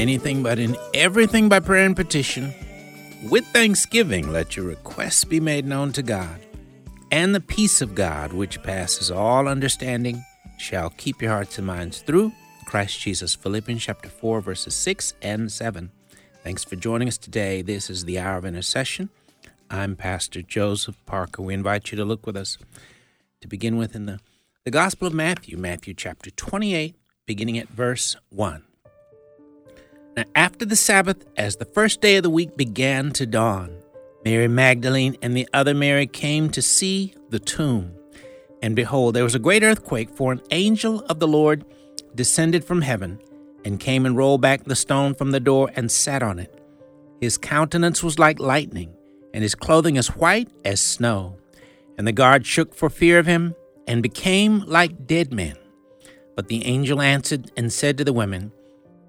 anything, but in everything by prayer and petition, with thanksgiving, let your requests be made known to God. And the peace of God, which passes all understanding, shall keep your hearts and minds through Christ Jesus. Philippians chapter 4, verses 6 and 7. Thanks for joining us today. This is the Hour of Intercession. I'm Pastor Joseph Parker. We invite you to look with us to begin with in the, the Gospel of Matthew, Matthew chapter 28, beginning at verse 1. Now, after the Sabbath, as the first day of the week began to dawn, Mary Magdalene and the other Mary came to see the tomb. And behold, there was a great earthquake, for an angel of the Lord descended from heaven and came and rolled back the stone from the door and sat on it. His countenance was like lightning, and his clothing as white as snow. And the guard shook for fear of him and became like dead men. But the angel answered and said to the women,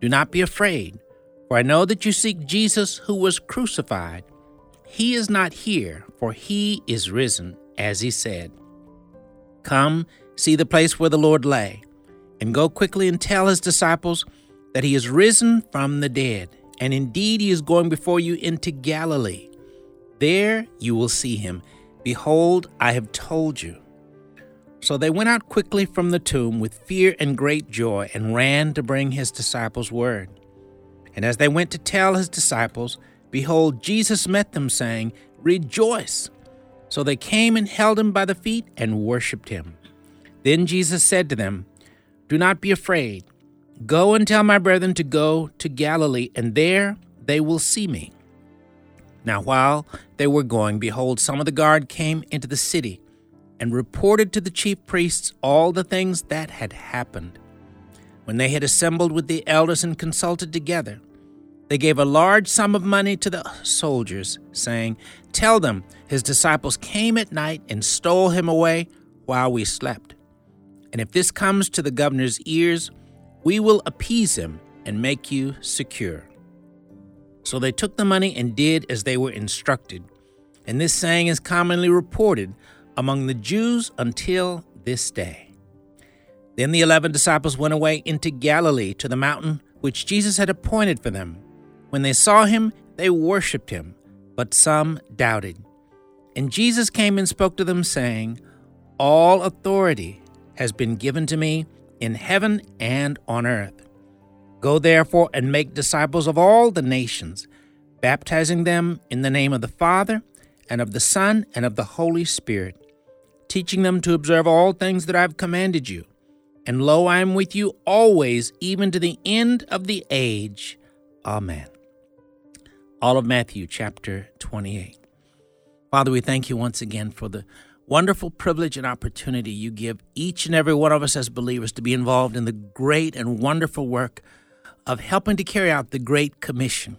Do not be afraid, for I know that you seek Jesus who was crucified. He is not here, for he is risen, as he said. Come, see the place where the Lord lay, and go quickly and tell his disciples that he is risen from the dead, and indeed he is going before you into Galilee. There you will see him. Behold, I have told you. So they went out quickly from the tomb with fear and great joy, and ran to bring his disciples word. And as they went to tell his disciples, behold, Jesus met them, saying, Rejoice! So they came and held him by the feet and worshipped him. Then Jesus said to them, Do not be afraid. Go and tell my brethren to go to Galilee, and there they will see me. Now, while they were going, behold, some of the guard came into the city and reported to the chief priests all the things that had happened. When they had assembled with the elders and consulted together, they gave a large sum of money to the soldiers, saying, Tell them his disciples came at night and stole him away while we slept. And if this comes to the governor's ears, we will appease him and make you secure. So they took the money and did as they were instructed. And this saying is commonly reported among the Jews until this day. Then the eleven disciples went away into Galilee to the mountain which Jesus had appointed for them. When they saw him, they worshipped him, but some doubted. And Jesus came and spoke to them, saying, All authority has been given to me in heaven and on earth. Go therefore and make disciples of all the nations, baptizing them in the name of the Father, and of the Son, and of the Holy Spirit, teaching them to observe all things that I have commanded you. And lo, I am with you always, even to the end of the age. Amen. All of Matthew chapter 28. Father, we thank you once again for the wonderful privilege and opportunity you give each and every one of us as believers to be involved in the great and wonderful work of helping to carry out the Great Commission.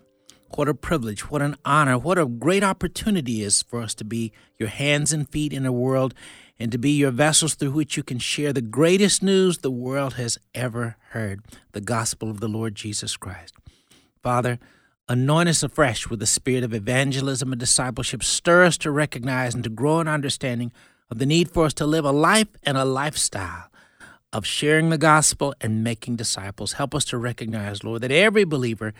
What a privilege, what an honor, what a great opportunity is for us to be your hands and feet in a world and to be your vessels through which you can share the greatest news the world has ever heard the gospel of the Lord Jesus Christ. Father, Anoint us afresh with the spirit of evangelism and discipleship. Stir us to recognize and to grow in understanding of the need for us to live a life and a lifestyle of sharing the gospel and making disciples. Help us to recognize, Lord, that every believer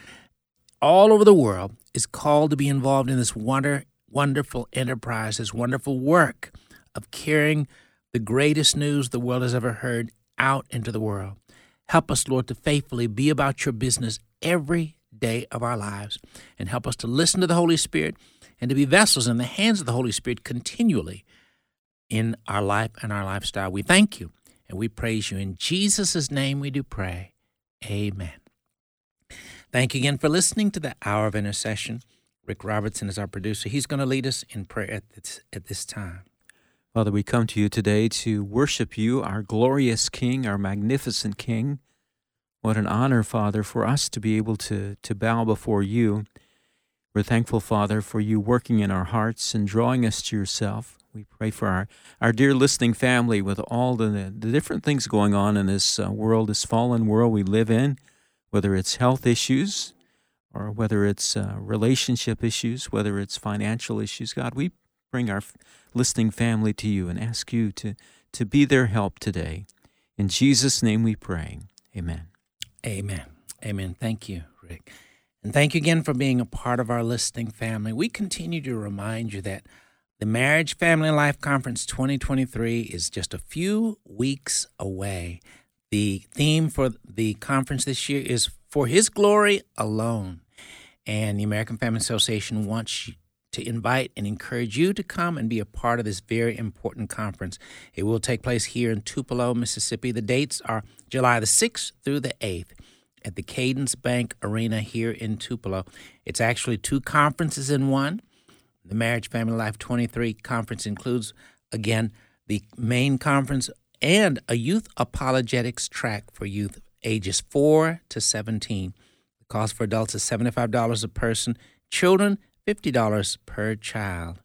all over the world is called to be involved in this wonder, wonderful enterprise, this wonderful work of carrying the greatest news the world has ever heard out into the world. Help us, Lord, to faithfully be about your business every day of our lives and help us to listen to the Holy Spirit and to be vessels in the hands of the Holy Spirit continually in our life and our lifestyle. We thank you and we praise you. In Jesus' name we do pray. Amen. Thank you again for listening to the Hour of Intercession. Rick Robertson is our producer. He's going to lead us in prayer at this, at this time. Father, we come to you today to worship you, our glorious King, our magnificent King. What an honor, Father, for us to be able to, to bow before you. We're thankful, Father, for you working in our hearts and drawing us to yourself. We pray for our, our dear listening family with all the, the different things going on in this uh, world, this fallen world we live in, whether it's health issues or whether it's uh, relationship issues, whether it's financial issues. God, we bring our listening family to you and ask you to, to be their help today. In Jesus' name we pray. Amen. Amen. Amen. Thank you, Rick. And thank you again for being a part of our listening family. We continue to remind you that the Marriage Family Life Conference 2023 is just a few weeks away. The theme for the conference this year is For His Glory Alone. And the American Family Association wants to invite and encourage you to come and be a part of this very important conference. It will take place here in Tupelo, Mississippi. The dates are July the 6th through the 8th at the Cadence Bank Arena here in Tupelo. It's actually two conferences in one. The Marriage Family Life 23 conference includes, again, the main conference and a youth apologetics track for youth ages 4 to 17. The cost for adults is $75 a person, children, $50 per child.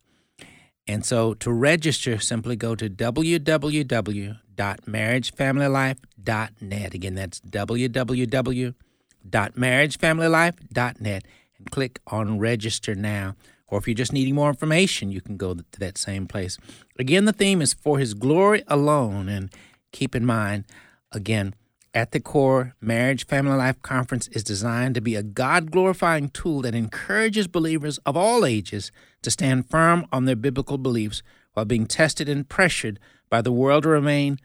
And so to register, simply go to www.marriagefamilylife.net. Again, that's www.marriagefamilylife.net and click on register now. Or if you're just needing more information, you can go to that same place. Again, the theme is for his glory alone. And keep in mind, again, at the core, Marriage Family Life Conference is designed to be a God glorifying tool that encourages believers of all ages to stand firm on their biblical beliefs while being tested and pressured by the world to remain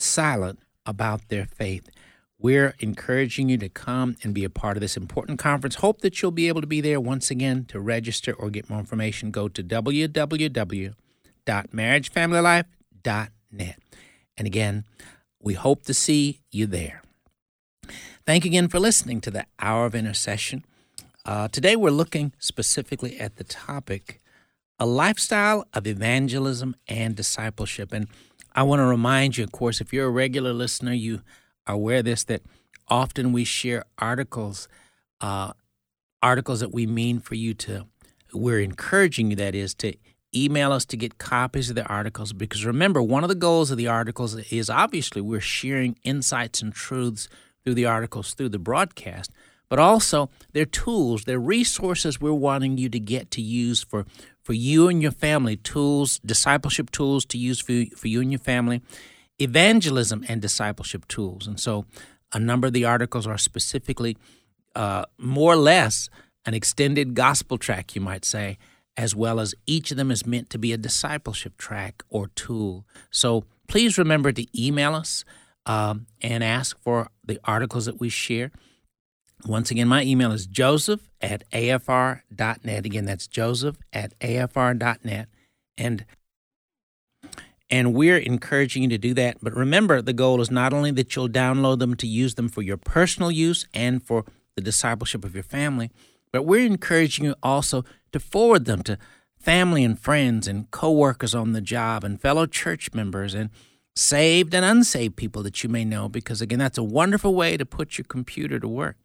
silent about their faith. We're encouraging you to come and be a part of this important conference. Hope that you'll be able to be there once again. To register or get more information, go to www.marriagefamilylife.net. And again, we hope to see you there. Thank you again for listening to the Hour of Intercession. Uh, today we're looking specifically at the topic a lifestyle of evangelism and discipleship. And I want to remind you, of course, if you're a regular listener, you are aware of this, that often we share articles, uh, articles that we mean for you to, we're encouraging you, that is, to email us to get copies of the articles because remember one of the goals of the articles is obviously we're sharing insights and truths through the articles through the broadcast but also they're tools they're resources we're wanting you to get to use for for you and your family tools discipleship tools to use for, for you and your family evangelism and discipleship tools. And so a number of the articles are specifically uh, more or less an extended gospel tract you might say as well as each of them is meant to be a discipleship tract or tool. So please remember to email us um, and ask for the articles that we share. Once again, my email is joseph at afr.net. Again, that's joseph at afr.net. And and we're encouraging you to do that. But remember, the goal is not only that you'll download them to use them for your personal use and for the discipleship of your family, but we're encouraging you also to forward them to family and friends and coworkers on the job and fellow church members and saved and unsaved people that you may know because again that's a wonderful way to put your computer to work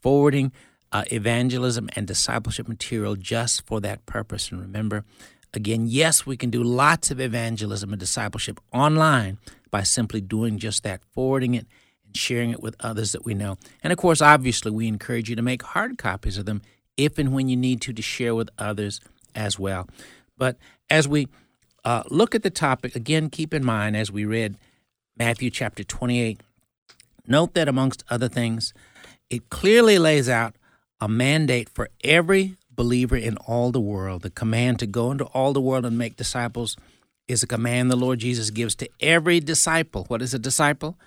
forwarding uh, evangelism and discipleship material just for that purpose. And remember again yes we can do lots of evangelism and discipleship online by simply doing just that forwarding it and sharing it with others that we know. And of course obviously we encourage you to make hard copies of them if and when you need to, to share with others as well. But as we uh, look at the topic, again, keep in mind as we read Matthew chapter 28, note that amongst other things, it clearly lays out a mandate for every believer in all the world. The command to go into all the world and make disciples is a command the Lord Jesus gives to every disciple. What is a disciple?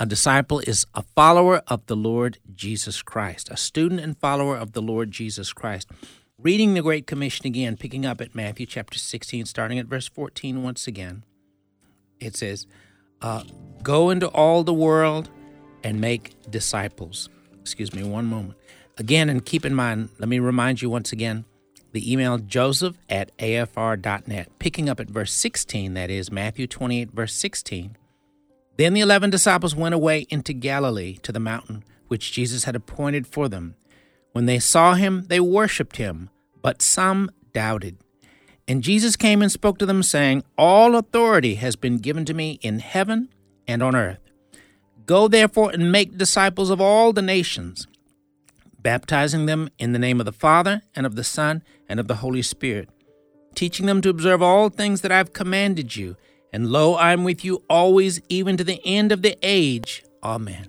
A disciple is a follower of the Lord Jesus Christ, a student and follower of the Lord Jesus Christ. Reading the Great Commission again, picking up at Matthew chapter 16, starting at verse 14 once again, it says, uh, Go into all the world and make disciples. Excuse me one moment. Again, and keep in mind, let me remind you once again the email joseph at afr.net. Picking up at verse 16, that is Matthew 28, verse 16. Then the eleven disciples went away into Galilee to the mountain which Jesus had appointed for them. When they saw him, they worshipped him, but some doubted. And Jesus came and spoke to them, saying, All authority has been given to me in heaven and on earth. Go therefore and make disciples of all the nations, baptizing them in the name of the Father, and of the Son, and of the Holy Spirit, teaching them to observe all things that I have commanded you and lo, I am with you always, even to the end of the age. Amen.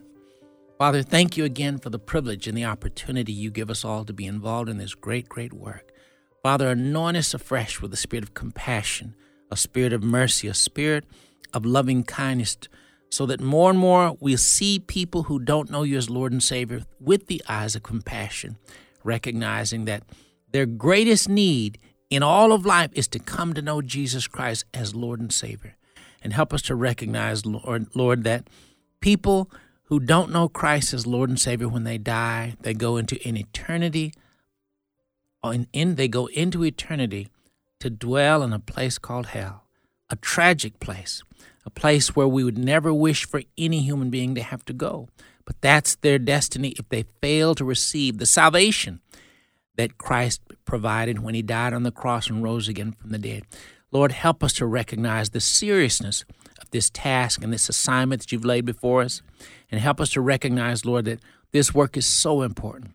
Father, thank you again for the privilege and the opportunity you give us all to be involved in this great, great work. Father, anoint us afresh with a spirit of compassion, a spirit of mercy, a spirit of loving kindness, so that more and more we see people who don't know you as Lord and Savior with the eyes of compassion, recognizing that their greatest need in all of life is to come to know Jesus Christ as Lord and Savior. And help us to recognize, Lord, Lord that people who don't know Christ as Lord and Savior when they die, they go into an eternity, in, in, they go into eternity to dwell in a place called hell, a tragic place, a place where we would never wish for any human being to have to go. But that's their destiny if they fail to receive the salvation that Christ provided when he died on the cross and rose again from the dead. Lord, help us to recognize the seriousness of this task and this assignment that you've laid before us. And help us to recognize, Lord, that this work is so important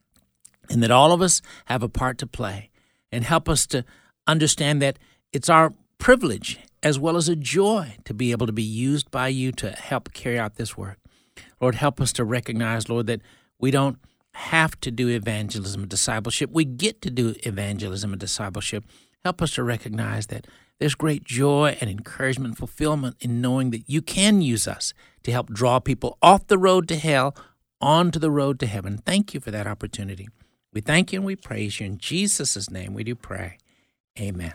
and that all of us have a part to play. And help us to understand that it's our privilege as well as a joy to be able to be used by you to help carry out this work. Lord, help us to recognize, Lord, that we don't have to do evangelism and discipleship. We get to do evangelism and discipleship. Help us to recognize that there's great joy and encouragement and fulfillment in knowing that you can use us to help draw people off the road to hell onto the road to heaven. Thank you for that opportunity. We thank you and we praise you. In Jesus' name we do pray. Amen.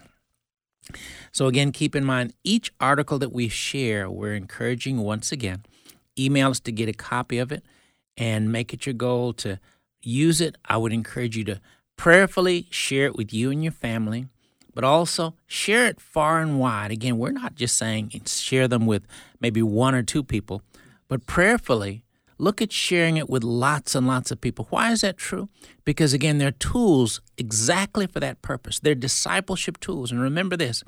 So, again, keep in mind each article that we share, we're encouraging once again, email us to get a copy of it and make it your goal to use it. I would encourage you to prayerfully share it with you and your family but also share it far and wide. Again, we're not just saying share them with maybe one or two people, but prayerfully look at sharing it with lots and lots of people. Why is that true? Because again, they're tools exactly for that purpose. They're discipleship tools. And remember this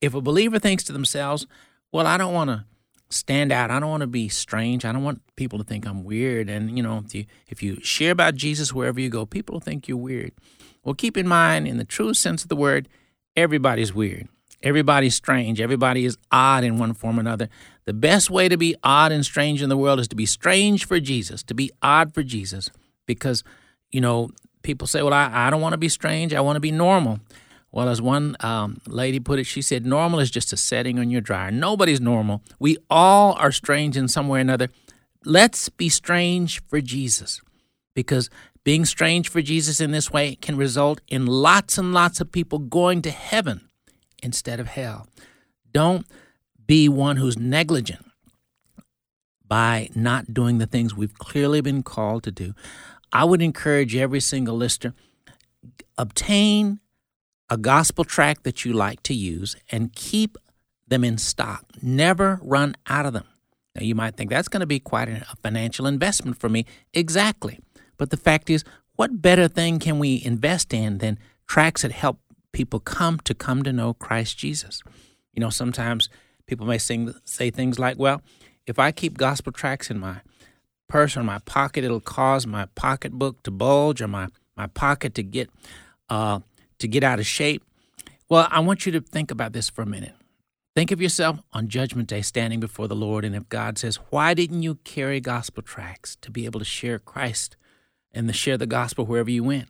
if a believer thinks to themselves, well, I don't want to stand out. I don't want to be strange. I don't want people to think I'm weird. And you know, if you if you share about Jesus wherever you go, people will think you're weird. Well, keep in mind, in the true sense of the word, everybody's weird. Everybody's strange. Everybody is odd in one form or another. The best way to be odd and strange in the world is to be strange for Jesus, to be odd for Jesus. Because, you know, people say, well, I, I don't want to be strange. I want to be normal. Well, as one um, lady put it, she said, normal is just a setting on your dryer. Nobody's normal. We all are strange in some way or another. Let's be strange for Jesus because being strange for Jesus in this way can result in lots and lots of people going to heaven instead of hell. Don't be one who's negligent by not doing the things we've clearly been called to do. I would encourage every single listener obtain a gospel tract that you like to use and keep them in stock. Never run out of them. Now, you might think that's going to be quite a financial investment for me. Exactly. But the fact is, what better thing can we invest in than tracts that help people come to come to know Christ Jesus? You know, sometimes people may sing, say things like, well, if I keep gospel tracts in my purse or my pocket, it'll cause my pocketbook to bulge or my, my pocket to get uh, to get out of shape. Well, I want you to think about this for a minute. Think of yourself on Judgment Day standing before the Lord, and if God says, Why didn't you carry gospel tracts to be able to share Christ and to share the gospel wherever you went.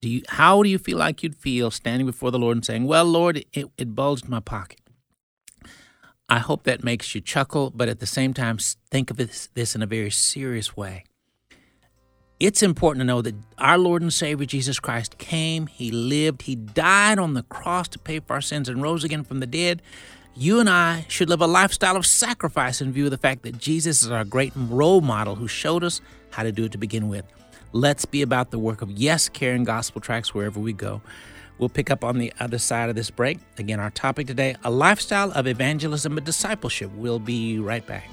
Do you, how do you feel like you'd feel standing before the Lord and saying, Well, Lord, it, it bulged my pocket? I hope that makes you chuckle, but at the same time, think of this, this in a very serious way. It's important to know that our Lord and Savior Jesus Christ came, He lived, He died on the cross to pay for our sins and rose again from the dead. You and I should live a lifestyle of sacrifice in view of the fact that Jesus is our great role model who showed us how to do it to begin with. Let's be about the work of, yes, carrying gospel tracts wherever we go. We'll pick up on the other side of this break. Again, our topic today a lifestyle of evangelism and discipleship. We'll be right back.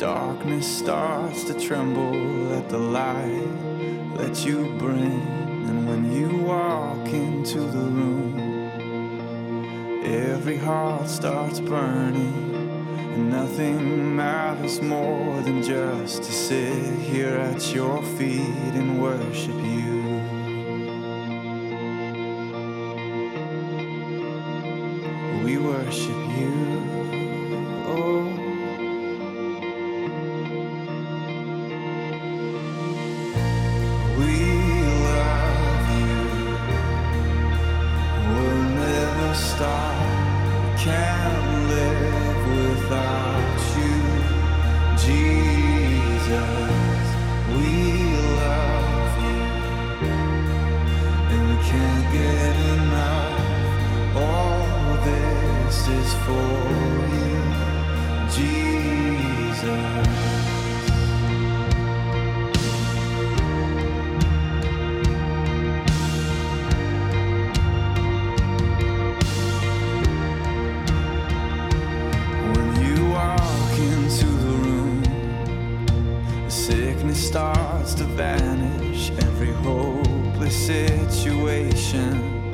Darkness starts to tremble at the light that you bring. And when you walk into the room, every heart starts burning. And nothing matters more than just to sit here at your feet and worship you. Sickness starts to vanish. Every hopeless situation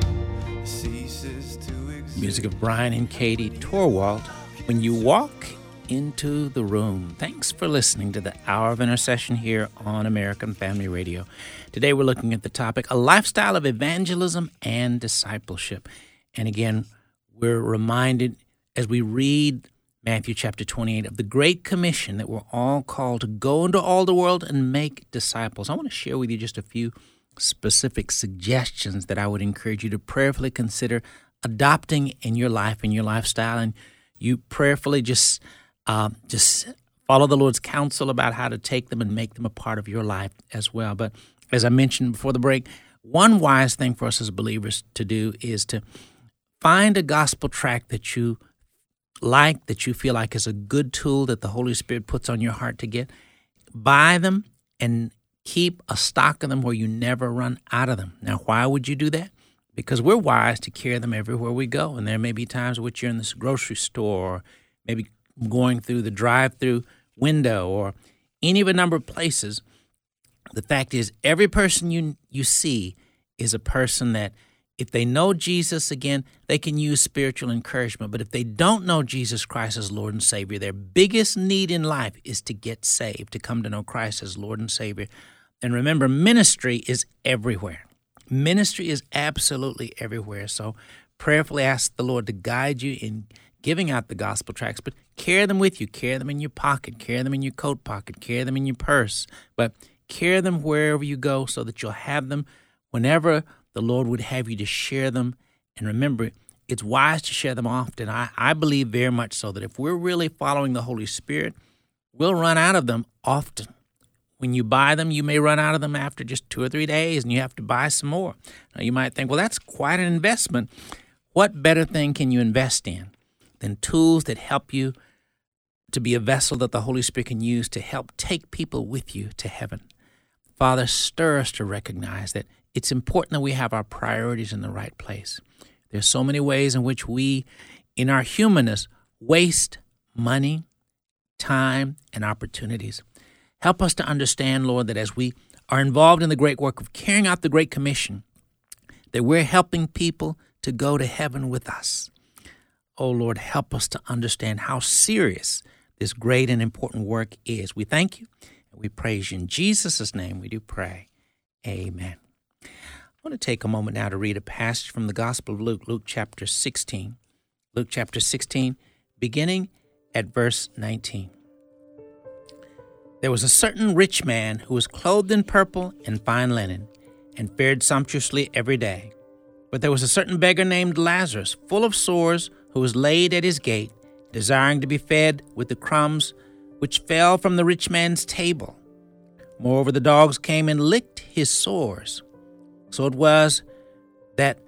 ceases to exist. Music of Brian and Katie Torwalt. When you walk into the room. Thanks for listening to the Hour of Intercession here on American Family Radio. Today we're looking at the topic a lifestyle of evangelism and discipleship. And again, we're reminded as we read Matthew chapter 28 of the Great Commission that we're all called to go into all the world and make disciples. I want to share with you just a few specific suggestions that I would encourage you to prayerfully consider adopting in your life, in your lifestyle, and you prayerfully just uh, just follow the Lord's counsel about how to take them and make them a part of your life as well. But as I mentioned before the break, one wise thing for us as believers to do is to find a gospel tract that you like, that you feel like is a good tool that the Holy Spirit puts on your heart to get. Buy them and keep a stock of them where you never run out of them. Now, why would you do that? Because we're wise to carry them everywhere we go. And there may be times which you're in this grocery store, or maybe going through the drive through window, or any of a number of places. The fact is, every person you, you see is a person that if they know Jesus again, they can use spiritual encouragement. But if they don't know Jesus Christ as Lord and Savior, their biggest need in life is to get saved, to come to know Christ as Lord and Savior. And remember, ministry is everywhere. Ministry is absolutely everywhere. So prayerfully ask the Lord to guide you in giving out the gospel tracts, but carry them with you. Carry them in your pocket, carry them in your coat pocket, carry them in your purse. But carry them wherever you go so that you'll have them whenever the Lord would have you to share them. And remember, it's wise to share them often. I, I believe very much so that if we're really following the Holy Spirit, we'll run out of them often. When you buy them, you may run out of them after just two or three days and you have to buy some more. Now, you might think, well, that's quite an investment. What better thing can you invest in than tools that help you to be a vessel that the Holy Spirit can use to help take people with you to heaven? Father, stir us to recognize that it's important that we have our priorities in the right place. There's so many ways in which we, in our humanness, waste money, time, and opportunities. Help us to understand, Lord, that as we are involved in the great work of carrying out the Great Commission, that we're helping people to go to heaven with us. Oh, Lord, help us to understand how serious this great and important work is. We thank you and we praise you. In Jesus' name, we do pray. Amen. I want to take a moment now to read a passage from the Gospel of Luke, Luke chapter 16. Luke chapter 16, beginning at verse 19. There was a certain rich man who was clothed in purple and fine linen, and fared sumptuously every day. But there was a certain beggar named Lazarus, full of sores, who was laid at his gate, desiring to be fed with the crumbs which fell from the rich man's table. Moreover, the dogs came and licked his sores. So it was that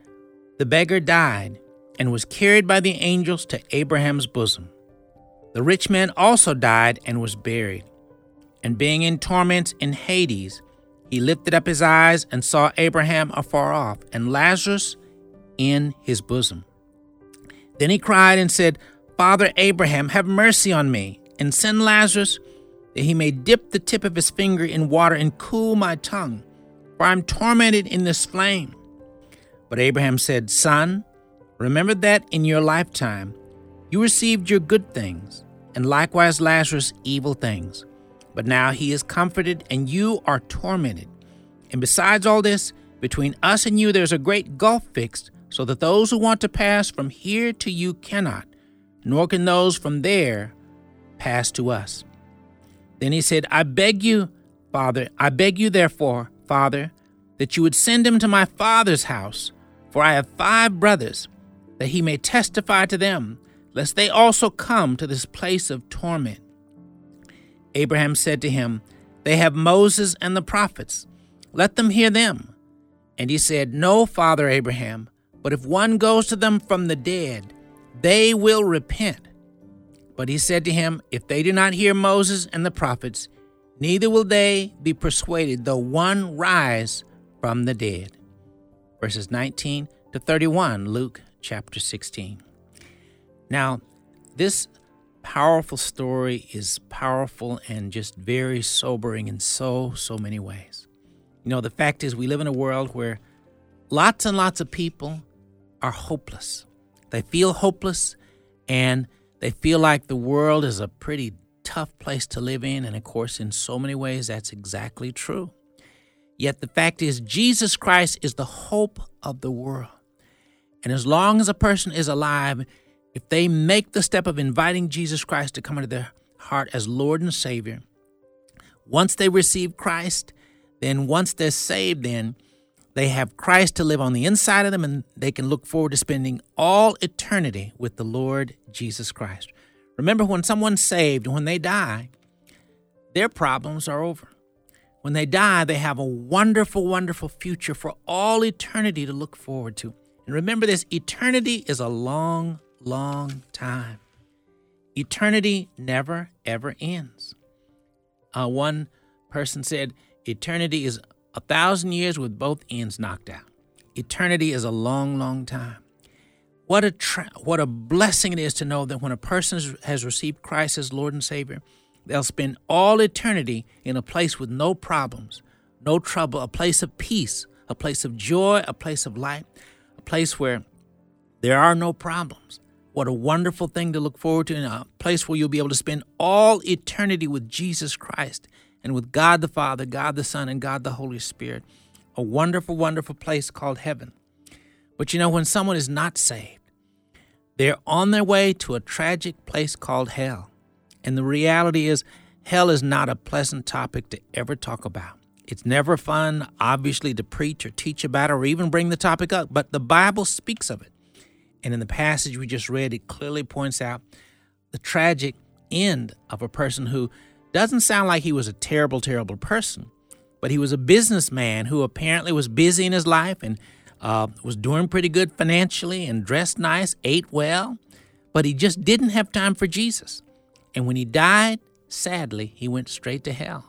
the beggar died and was carried by the angels to Abraham's bosom. The rich man also died and was buried. And being in torments in Hades, he lifted up his eyes and saw Abraham afar off, and Lazarus in his bosom. Then he cried and said, Father Abraham, have mercy on me, and send Lazarus that he may dip the tip of his finger in water and cool my tongue, for I'm tormented in this flame. But Abraham said, Son, remember that in your lifetime you received your good things, and likewise Lazarus evil things. But now he is comforted, and you are tormented. And besides all this, between us and you there's a great gulf fixed, so that those who want to pass from here to you cannot, nor can those from there pass to us. Then he said, I beg you, Father, I beg you therefore, Father, that you would send him to my father's house, for I have five brothers, that he may testify to them, lest they also come to this place of torment. Abraham said to him, They have Moses and the prophets. Let them hear them. And he said, No, Father Abraham, but if one goes to them from the dead, they will repent. But he said to him, If they do not hear Moses and the prophets, neither will they be persuaded, though one rise from the dead. Verses 19 to 31, Luke chapter 16. Now, this powerful story is powerful and just very sobering in so, so many ways. You know, the fact is, we live in a world where lots and lots of people are hopeless. They feel hopeless and they feel like the world is a pretty tough place to live in. And of course, in so many ways, that's exactly true. Yet the fact is, Jesus Christ is the hope of the world. And as long as a person is alive, if they make the step of inviting Jesus Christ to come into their heart as Lord and Savior, once they receive Christ, then once they're saved, then they have Christ to live on the inside of them and they can look forward to spending all eternity with the Lord Jesus Christ. Remember, when someone's saved, when they die, their problems are over. When they die, they have a wonderful, wonderful future for all eternity to look forward to. And remember this eternity is a long, long time. Eternity never, ever ends. Uh, one person said, Eternity is a thousand years with both ends knocked out. Eternity is a long, long time. What a tra- what a blessing it is to know that when a person has received Christ as Lord and Savior, they'll spend all eternity in a place with no problems, no trouble, a place of peace, a place of joy, a place of light, a place where there are no problems. What a wonderful thing to look forward to in a place where you'll be able to spend all eternity with Jesus Christ and with God the Father, God the Son, and God the Holy Spirit. A wonderful, wonderful place called heaven. But you know, when someone is not saved, they're on their way to a tragic place called hell. And the reality is, hell is not a pleasant topic to ever talk about. It's never fun, obviously, to preach or teach about or even bring the topic up, but the Bible speaks of it. And in the passage we just read, it clearly points out the tragic end of a person who doesn't sound like he was a terrible, terrible person, but he was a businessman who apparently was busy in his life and uh, was doing pretty good financially and dressed nice, ate well, but he just didn't have time for Jesus. And when he died, sadly, he went straight to hell.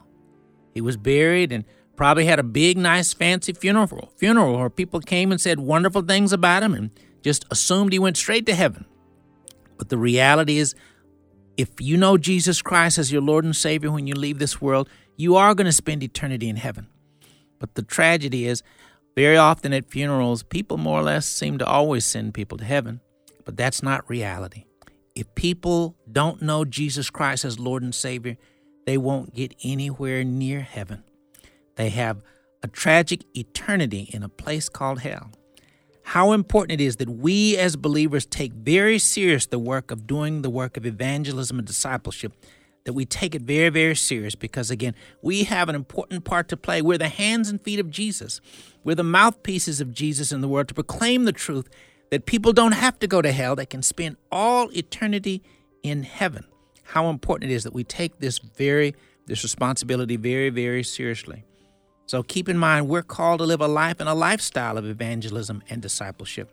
He was buried and probably had a big, nice, fancy funeral, funeral where people came and said wonderful things about him and just assumed he went straight to heaven. But the reality is, if you know Jesus Christ as your Lord and Savior when you leave this world, you are going to spend eternity in heaven. But the tragedy is, very often at funerals, people more or less seem to always send people to heaven, but that's not reality. If people don't know Jesus Christ as Lord and Savior, they won't get anywhere near heaven. They have a tragic eternity in a place called hell how important it is that we as believers take very serious the work of doing the work of evangelism and discipleship that we take it very very serious because again we have an important part to play. We're the hands and feet of jesus. We're the mouthpieces of jesus in the world to proclaim the truth that people don't have to go to hell. They can spend all eternity in heaven. How important it is that we take this very this responsibility very very seriously. So keep in mind, we're called to live a life and a lifestyle of evangelism and discipleship.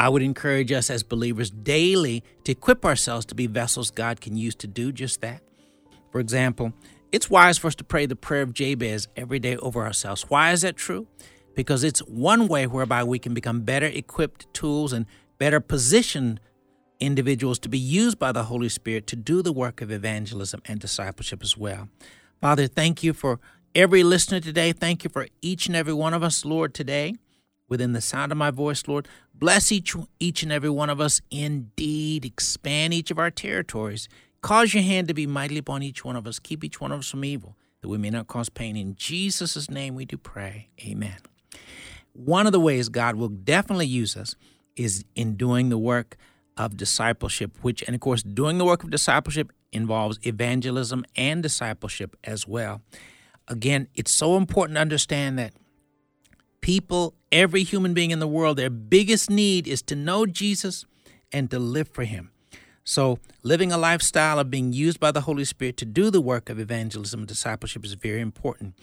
I would encourage us as believers daily to equip ourselves to be vessels God can use to do just that. For example, it's wise for us to pray the prayer of Jabez every day over ourselves. Why is that true? Because it's one way whereby we can become better equipped tools and better positioned individuals to be used by the Holy Spirit to do the work of evangelism and discipleship as well. Father, thank you for every listener today. Thank you for each and every one of us, Lord, today. Within the sound of my voice, Lord, bless each each and every one of us indeed. Expand each of our territories. Cause your hand to be mightily upon each one of us. Keep each one of us from evil, that we may not cause pain. In Jesus' name we do pray. Amen. One of the ways God will definitely use us is in doing the work of discipleship, which, and of course, doing the work of discipleship involves evangelism and discipleship as well. Again, it's so important to understand that people, every human being in the world, their biggest need is to know Jesus and to live for Him. So, living a lifestyle of being used by the Holy Spirit to do the work of evangelism and discipleship is very important.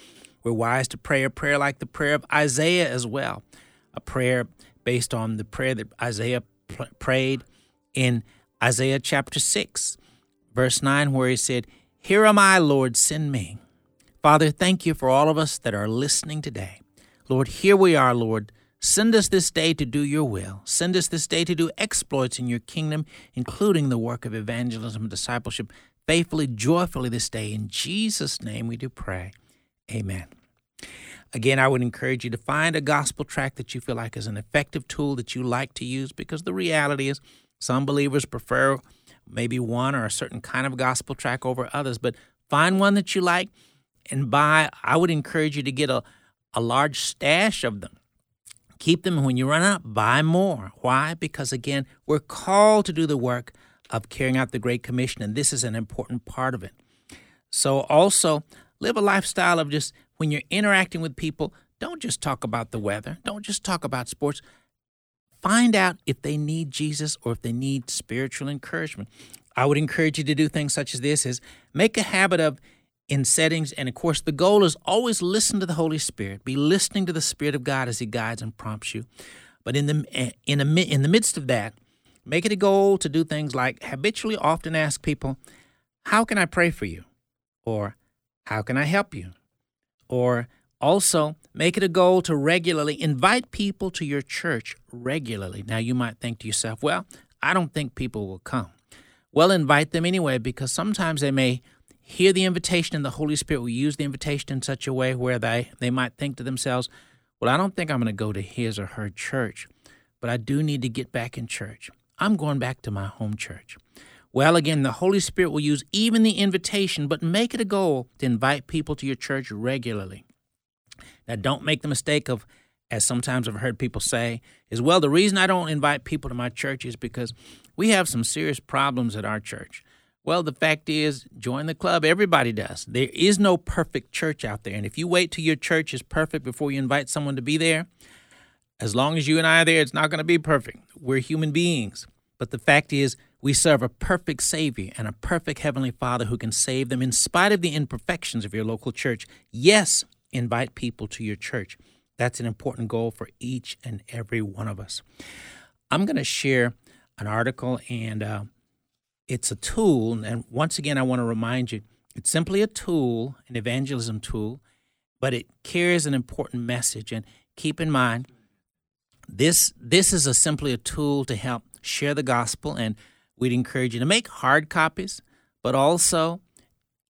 We're wise to pray a prayer like the prayer of Isaiah as well, a prayer based on the prayer that Isaiah prayed in Isaiah chapter 6, verse 9, where he said, Here am I, Lord, send me. Father, thank you for all of us that are listening today. Lord, here we are, Lord. Send us this day to do your will. Send us this day to do exploits in your kingdom, including the work of evangelism and discipleship, faithfully, joyfully this day. In Jesus' name we do pray. Amen. Again, I would encourage you to find a gospel tract that you feel like is an effective tool that you like to use because the reality is some believers prefer maybe one or a certain kind of gospel tract over others, but find one that you like and buy. I would encourage you to get a, a large stash of them. Keep them when you run out, buy more. Why? Because again, we're called to do the work of carrying out the Great Commission, and this is an important part of it. So, also, live a lifestyle of just when you're interacting with people, don't just talk about the weather, don't just talk about sports. Find out if they need Jesus or if they need spiritual encouragement. I would encourage you to do things such as this is make a habit of in settings and of course the goal is always listen to the Holy Spirit. Be listening to the Spirit of God as he guides and prompts you. But in the eh, in a, in the midst of that, make it a goal to do things like habitually often ask people, "How can I pray for you?" or "How can I help you?" Or also, make it a goal to regularly invite people to your church regularly. Now, you might think to yourself, well, I don't think people will come. Well, invite them anyway because sometimes they may hear the invitation and the Holy Spirit will use the invitation in such a way where they, they might think to themselves, well, I don't think I'm going to go to his or her church, but I do need to get back in church. I'm going back to my home church. Well, again, the Holy Spirit will use even the invitation, but make it a goal to invite people to your church regularly. Now, don't make the mistake of, as sometimes I've heard people say, is well, the reason I don't invite people to my church is because we have some serious problems at our church. Well, the fact is, join the club. Everybody does. There is no perfect church out there. And if you wait till your church is perfect before you invite someone to be there, as long as you and I are there, it's not going to be perfect. We're human beings. But the fact is, we serve a perfect Savior and a perfect Heavenly Father who can save them in spite of the imperfections of your local church. Yes, invite people to your church. That's an important goal for each and every one of us. I'm going to share an article, and uh, it's a tool. And once again, I want to remind you it's simply a tool, an evangelism tool, but it carries an important message. And keep in mind, this this is a simply a tool to help share the gospel and We'd encourage you to make hard copies, but also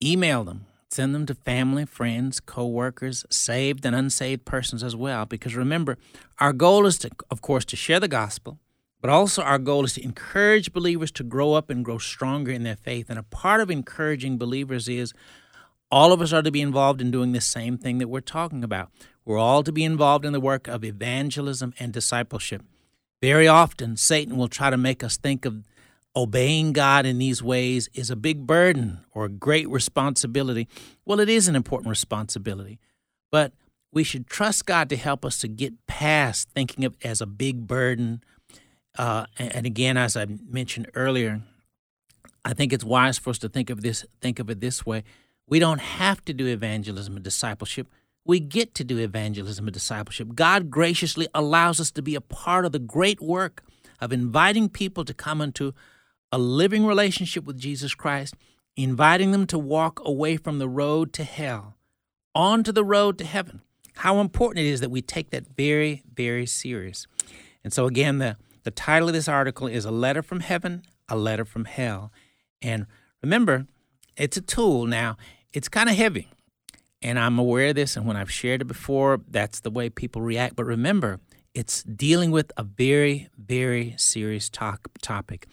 email them. Send them to family, friends, co-workers, saved and unsaved persons as well. Because remember, our goal is to, of course, to share the gospel, but also our goal is to encourage believers to grow up and grow stronger in their faith. And a part of encouraging believers is all of us are to be involved in doing the same thing that we're talking about. We're all to be involved in the work of evangelism and discipleship. Very often, Satan will try to make us think of obeying God in these ways is a big burden or a great responsibility. Well, it is an important responsibility, but we should trust God to help us to get past thinking of it as a big burden. Uh, and again, as I mentioned earlier, I think it's wise for us to think of this think of it this way. We don't have to do evangelism and discipleship. We get to do evangelism and discipleship. God graciously allows us to be a part of the great work of inviting people to come into a living relationship with Jesus Christ, inviting them to walk away from the road to hell onto the road to heaven. How important it is that we take that very, very serious. And so, again, the, the title of this article is A Letter from Heaven, A Letter from Hell. And remember, it's a tool. Now, it's kind of heavy. And I'm aware of this, and when I've shared it before, that's the way people react. But remember, it's dealing with a very, very serious talk, topic.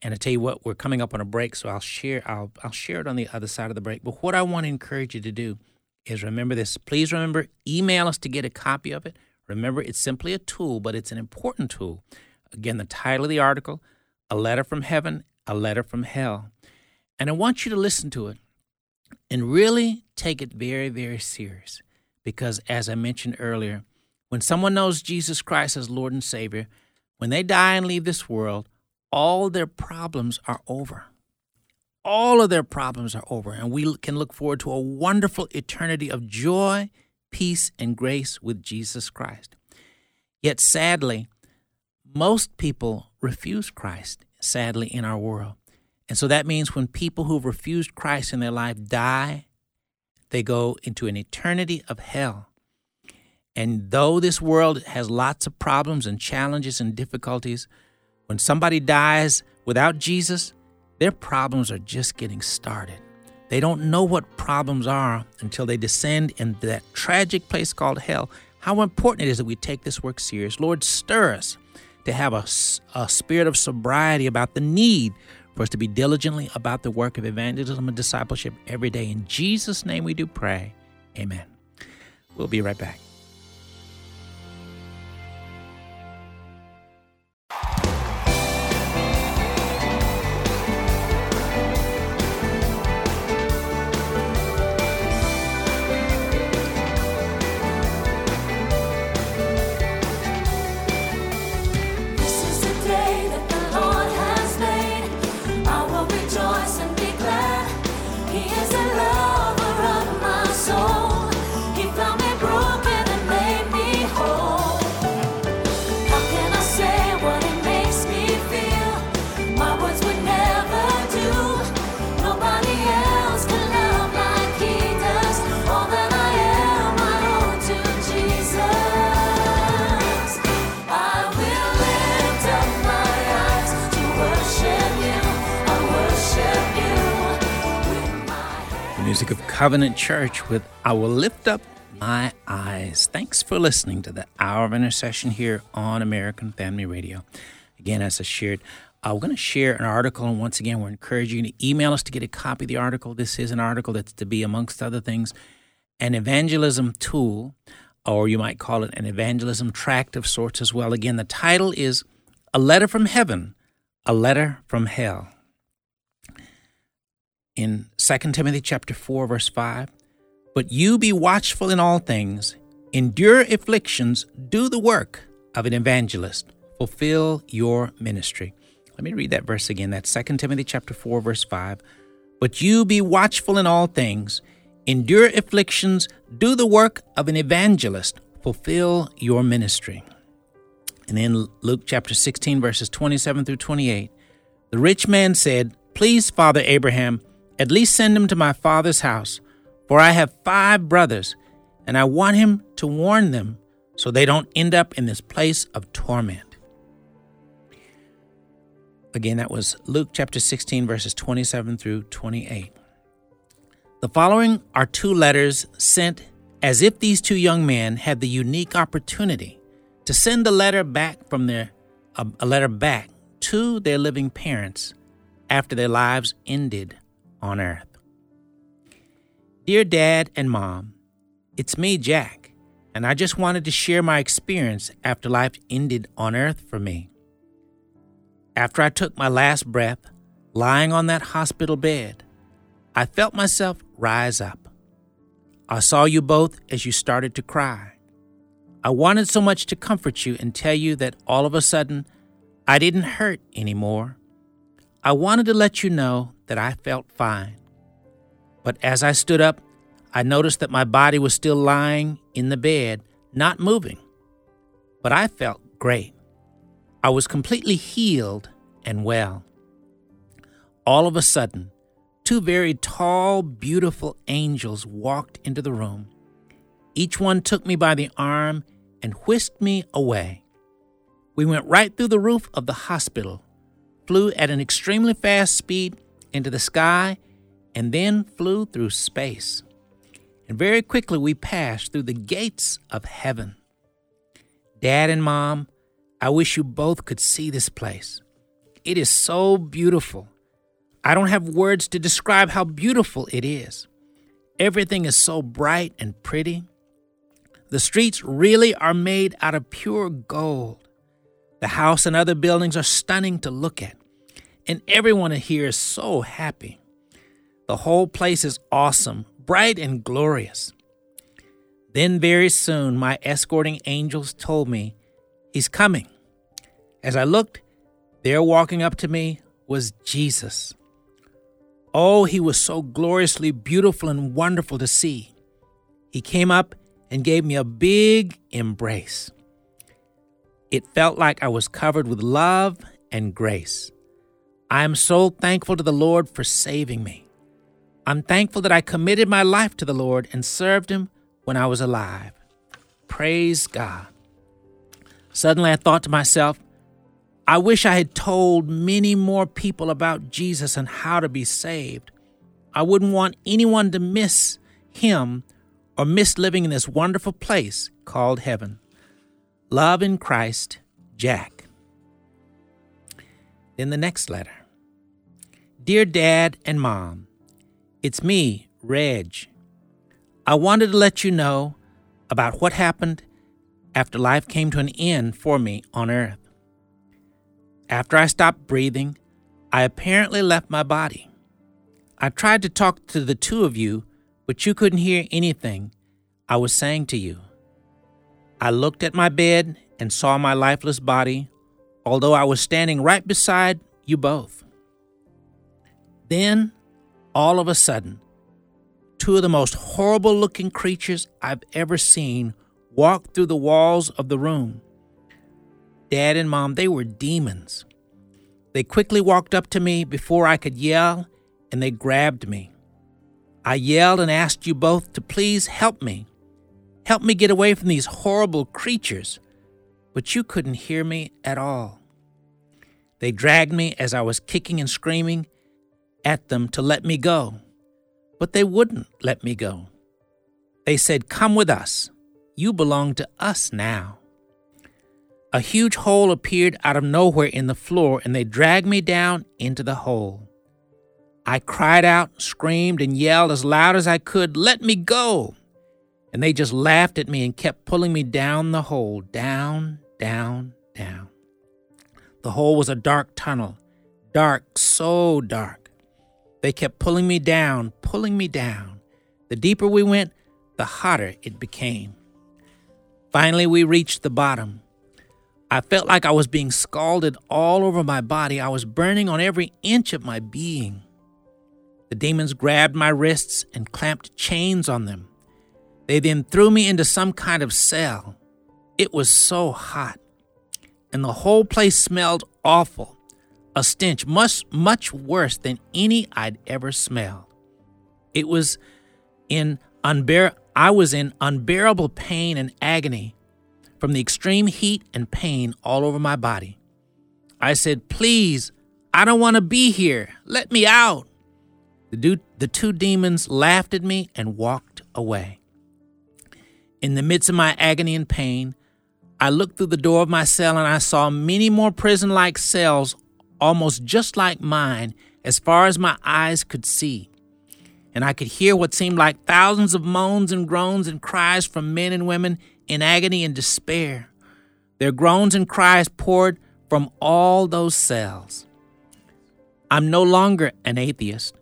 And I tell you what, we're coming up on a break, so I'll share I'll I'll share it on the other side of the break. But what I want to encourage you to do is remember this. Please remember, email us to get a copy of it. Remember, it's simply a tool, but it's an important tool. Again, the title of the article, A Letter from Heaven, A Letter from Hell. And I want you to listen to it and really take it very, very serious. Because as I mentioned earlier, when someone knows Jesus Christ as Lord and Savior, when they die and leave this world, all their problems are over. All of their problems are over, and we can look forward to a wonderful eternity of joy, peace, and grace with Jesus Christ. Yet sadly, most people refuse Christ, sadly, in our world. And so that means when people who've refused Christ in their life die, they go into an eternity of hell. And though this world has lots of problems and challenges and difficulties, when somebody dies without Jesus, their problems are just getting started. They don't know what problems are until they descend in that tragic place called hell. How important it is that we take this work serious. Lord, stir us to have a, a spirit of sobriety about the need for us to be diligently about the work of evangelism and discipleship every day. In Jesus' name we do pray. Amen. We'll be right back. Covenant Church with I Will Lift Up My Eyes. Thanks for listening to the Hour of Intercession here on American Family Radio. Again, as I shared, uh, we're going to share an article, and once again, we're encouraging you to email us to get a copy of the article. This is an article that's to be, amongst other things, an evangelism tool, or you might call it an evangelism tract of sorts as well. Again, the title is A Letter from Heaven, A Letter from Hell in 2 Timothy chapter 4 verse 5, "But you be watchful in all things, endure afflictions, do the work of an evangelist, fulfill your ministry." Let me read that verse again. That's 2 Timothy chapter 4 verse 5. "But you be watchful in all things, endure afflictions, do the work of an evangelist, fulfill your ministry." And then Luke chapter 16 verses 27 through 28. The rich man said, "Please, Father Abraham, at least send him to my father's house, for I have five brothers, and I want him to warn them so they don't end up in this place of torment. Again, that was Luke chapter 16, verses 27 through 28. The following are two letters sent as if these two young men had the unique opportunity to send a letter back from their a, letter back to their living parents after their lives ended on earth. Dear Dad and Mom, it's me, Jack, and I just wanted to share my experience after life ended on earth for me. After I took my last breath, lying on that hospital bed, I felt myself rise up. I saw you both as you started to cry. I wanted so much to comfort you and tell you that all of a sudden I didn't hurt anymore. I wanted to let you know that I felt fine. But as I stood up, I noticed that my body was still lying in the bed, not moving. But I felt great. I was completely healed and well. All of a sudden, two very tall, beautiful angels walked into the room. Each one took me by the arm and whisked me away. We went right through the roof of the hospital, flew at an extremely fast speed, into the sky and then flew through space. and very quickly we passed through the gates of heaven. Dad and Mom, I wish you both could see this place. It is so beautiful. I don't have words to describe how beautiful it is. Everything is so bright and pretty. The streets really are made out of pure gold. The house and other buildings are stunning to look at, and everyone here is so happy. The whole place is awesome, bright and glorious. Then, very soon, my escorting angels told me, He's coming. As I looked, there walking up to me was Jesus. Oh, he was so gloriously beautiful and wonderful to see. He came up and gave me a big embrace. It felt like I was covered with love and grace. I am so thankful to the Lord for saving me. I'm thankful that I committed my life to the Lord and served Him when I was alive. Praise God. Suddenly I thought to myself, I wish I had told many more people about Jesus and how to be saved. I wouldn't want anyone to miss Him or miss living in this wonderful place called heaven. Love in Christ, Jack. Then the next letter Dear Dad and Mom, it's me, Reg. I wanted to let you know about what happened after life came to an end for me on earth. After I stopped breathing, I apparently left my body. I tried to talk to the two of you, but you couldn't hear anything I was saying to you. I looked at my bed and saw my lifeless body, although I was standing right beside you both. Then, all of a sudden, two of the most horrible looking creatures I've ever seen walked through the walls of the room. Dad and Mom, they were demons. They quickly walked up to me before I could yell, and they grabbed me. I yelled and asked you both to please help me. Help me get away from these horrible creatures. But you couldn't hear me at all. They dragged me as I was kicking and screaming at them to let me go. But they wouldn't let me go. They said, Come with us. You belong to us now. A huge hole appeared out of nowhere in the floor, and they dragged me down into the hole. I cried out, screamed, and yelled as loud as I could, Let me go! And they just laughed at me and kept pulling me down the hole, down, down, down. The hole was a dark tunnel, dark, so dark. They kept pulling me down, pulling me down. The deeper we went, the hotter it became. Finally, we reached the bottom. I felt like I was being scalded all over my body. I was burning on every inch of my being. The demons grabbed my wrists and clamped chains on them. They then threw me into some kind of cell. It was so hot, and the whole place smelled awful a stench much, much worse than any I'd ever smelled. It was in unbear- I was in unbearable pain and agony from the extreme heat and pain all over my body. I said, Please, I don't want to be here. Let me out. The, du- the two demons laughed at me and walked away. In the midst of my agony and pain, I looked through the door of my cell and I saw many more prison like cells, almost just like mine, as far as my eyes could see. And I could hear what seemed like thousands of moans and groans and cries from men and women in agony and despair. Their groans and cries poured from all those cells. I'm no longer an atheist.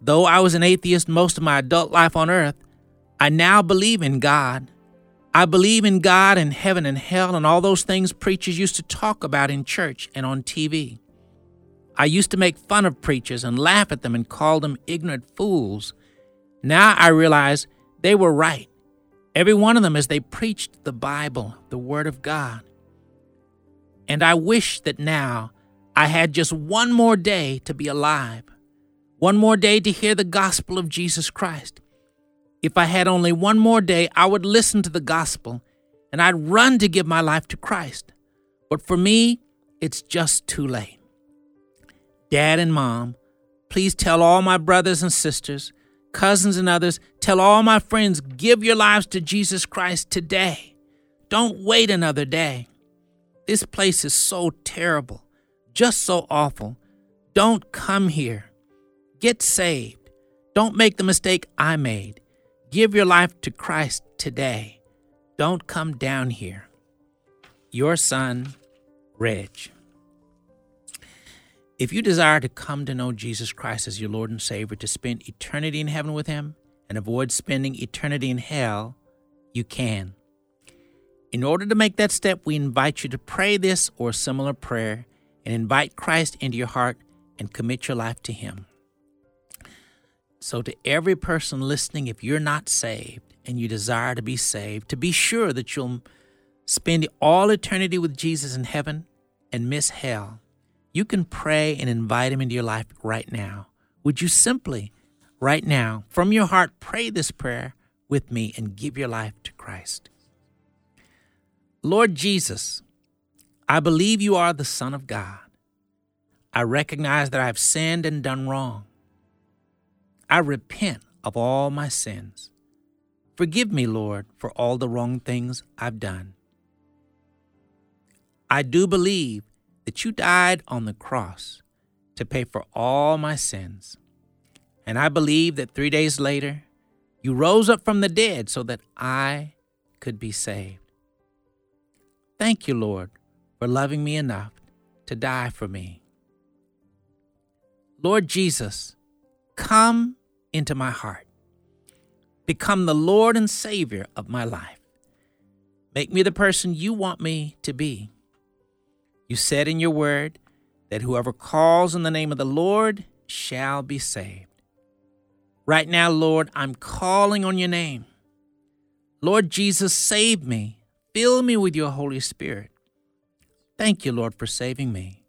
Though I was an atheist most of my adult life on earth, I now believe in God. I believe in God and heaven and hell and all those things preachers used to talk about in church and on TV. I used to make fun of preachers and laugh at them and call them ignorant fools. Now I realize they were right, every one of them, as they preached the Bible, the Word of God. And I wish that now I had just one more day to be alive, one more day to hear the gospel of Jesus Christ. If I had only one more day, I would listen to the gospel and I'd run to give my life to Christ. But for me, it's just too late. Dad and Mom, please tell all my brothers and sisters cousins, and others. Tell all my friends, give your lives to Jesus Christ today. Don't wait another day. This place is so terrible, just so awful. Don't come here. Get saved. Don't make the mistake I made. Give your life to Christ today. Don't come down here. Your son, Reg. If you desire to come to know Jesus Christ as your Lord and Savior, to spend eternity in heaven with Him and avoid spending eternity in hell, you can. In order to make that step, we invite you to pray this or a similar prayer and invite Christ into your heart and commit your life to Him. So, to every person listening, if you're not saved and you desire to be saved, to be sure that you'll spend all eternity with Jesus in heaven and miss hell, you can pray and invite Him into your life right now. Would you simply, right now, from your heart, pray this prayer with me and give your life to Christ? Lord Jesus, I believe you are the Son of God. I recognize that I have sinned and done wrong. I repent of all my sins. Forgive me, Lord, for all the wrong things I've done. I do believe that you died on the cross to pay for all my sins. And I believe that three days later, you rose up from the dead so that I could be saved. Thank you, Lord, for loving me enough to die for me. Lord Jesus, come into my heart. Become the Lord and Savior of my life. Make me the person you want me to be. You said in your word that whoever calls in the name of the Lord shall be saved. Right now, Lord, I'm calling on your name. Lord Jesus, save me. Fill me with your Holy Spirit. Thank you, Lord, for saving me.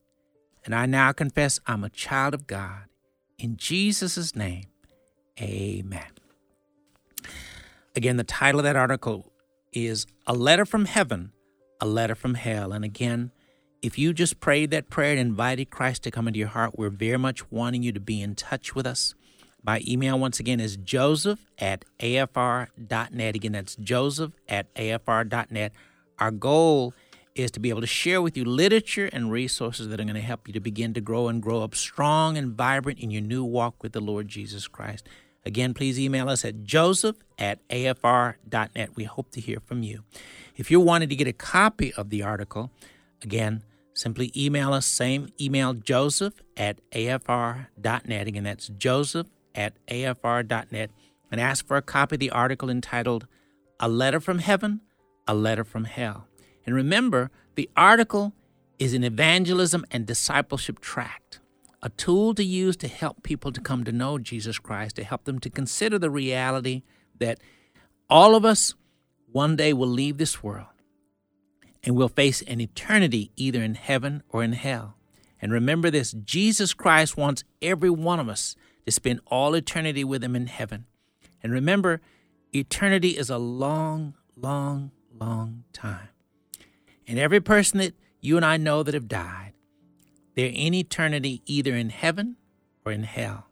And I now confess I'm a child of God. In Jesus' name, amen. Again, the title of that article is A Letter from Heaven, A Letter from Hell. And again, if you just prayed that prayer and invited Christ to come into your heart, we're very much wanting you to be in touch with us. My email, once again, is joseph at afr.net. Again, that's joseph at afr.net. Our goal is to be able to share with you literature and resources that are going to help you to begin to grow and grow up strong and vibrant in your new walk with the Lord Jesus Christ. Again, please email us at joseph at afr.net. We hope to hear from you. If you're wanting to get a copy of the article, again, simply email us, same email, joseph at afr.net. Again, that's joseph at afr.net. And ask for a copy of the article entitled A Letter from Heaven, A Letter from Hell. And remember, the article is an evangelism and discipleship tract, a tool to use to help people to come to know Jesus Christ, to help them to consider the reality that all of us one day will leave this world and will face an eternity either in heaven or in hell. And remember this Jesus Christ wants every one of us to spend all eternity with Him in heaven. And remember, eternity is a long, long, long time. And every person that you and I know that have died, they're in eternity either in heaven or in hell.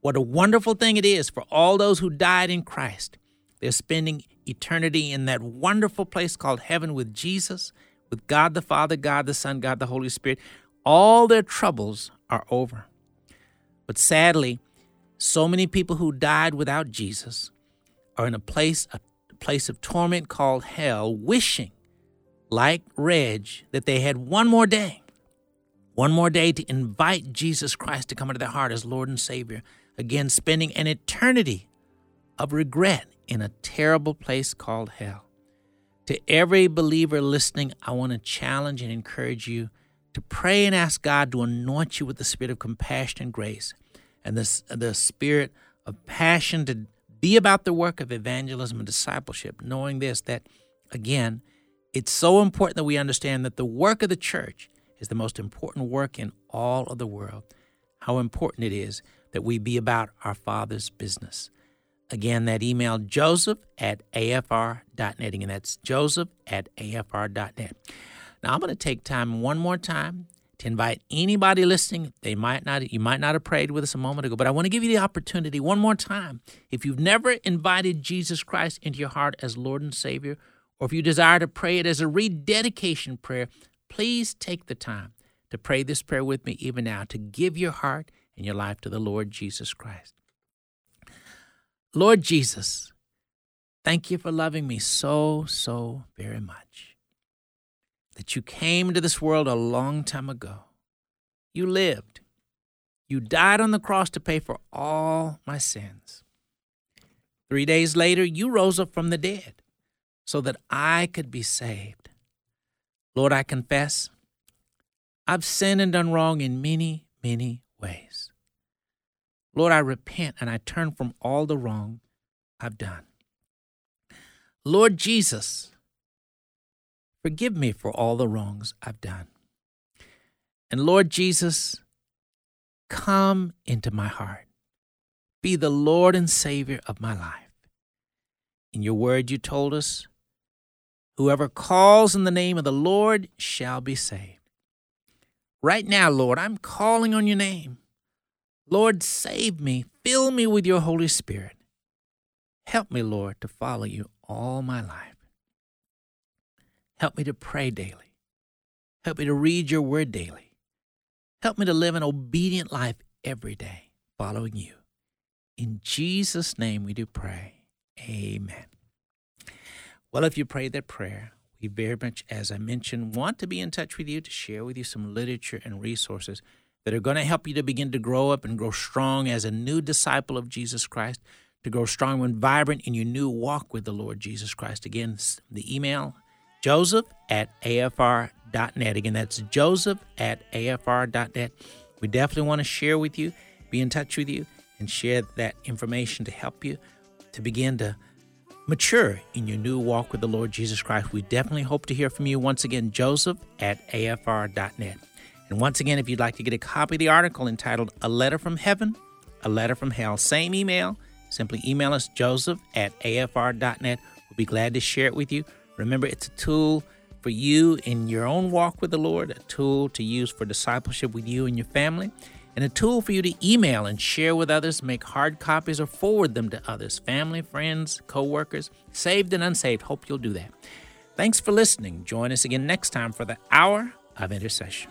What a wonderful thing it is for all those who died in Christ. They're spending eternity in that wonderful place called heaven with Jesus, with God the Father, God the Son, God the Holy Spirit. All their troubles are over. But sadly, so many people who died without Jesus are in a place, a place of torment called hell, wishing, like Reg, that they had one more day, one more day to invite Jesus Christ to come into their heart as Lord and Savior. Again, spending an eternity of regret in a terrible place called hell. To every believer listening, I want to challenge and encourage you to pray and ask God to anoint you with the spirit of compassion and grace and the, the spirit of passion to be about the work of evangelism and discipleship, knowing this that, again, it's so important that we understand that the work of the church is the most important work in all of the world. How important it is that we be about our Father's business. Again, that email, joseph at afr.net. Again, that's joseph at afr.net. Now, I'm going to take time one more time to invite anybody listening. They might not you might not have prayed with us a moment ago, but I want to give you the opportunity one more time. If you've never invited Jesus Christ into your heart as Lord and Savior, or if you desire to pray it as a rededication prayer, please take the time to pray this prayer with me even now to give your heart and your life to the Lord Jesus Christ. Lord Jesus, thank you for loving me so, so very much. That you came into this world a long time ago. You lived. You died on the cross to pay for all my sins. Three days later, you rose up from the dead so that I could be saved. Lord, I confess I've sinned and done wrong in many, many ways. Lord, I repent and I turn from all the wrong I've done. Lord Jesus, forgive me for all the wrongs I've done. And Lord Jesus, come into my heart. Be the Lord and Savior of my life. In your word, you told us, whoever calls in the name of the Lord shall be saved. Right now, Lord, I'm calling on your name. Lord, save me. Fill me with your Holy Spirit. Help me, Lord, to follow you all my life. Help me to pray daily. Help me to read your word daily. Help me to live an obedient life every day, following you. In Jesus' name we do pray. Amen. Well, if you prayed that prayer, we very much, as I mentioned, want to be in touch with you to share with you some literature and resources that are going to help you to begin to grow up and grow strong as a new disciple of Jesus Christ, to grow strong and vibrant in your new walk with the Lord Jesus Christ. Again, the email, joseph at afr.net. Again, that's joseph at afr.net. We definitely want to share with you, be in touch with you, and share that information to help you to begin to mature in your new walk with the Lord Jesus Christ. We definitely hope to hear from you once again, Joseph at afr.net. And once again, if you'd like to get a copy of the article entitled A Letter from Heaven, A Letter from Hell, same email, simply email us, joseph at afr.net. We'll be glad to share it with you. Remember, it's a tool for you in your own walk with the Lord, a tool to use for discipleship with you and your family and a tool for you to email and share with others, make hard copies or forward them to others, family, friends, co-workers, saved and unsaved. Hope you'll do that. Thanks for listening. Join us again next time for the Hour of Intercession.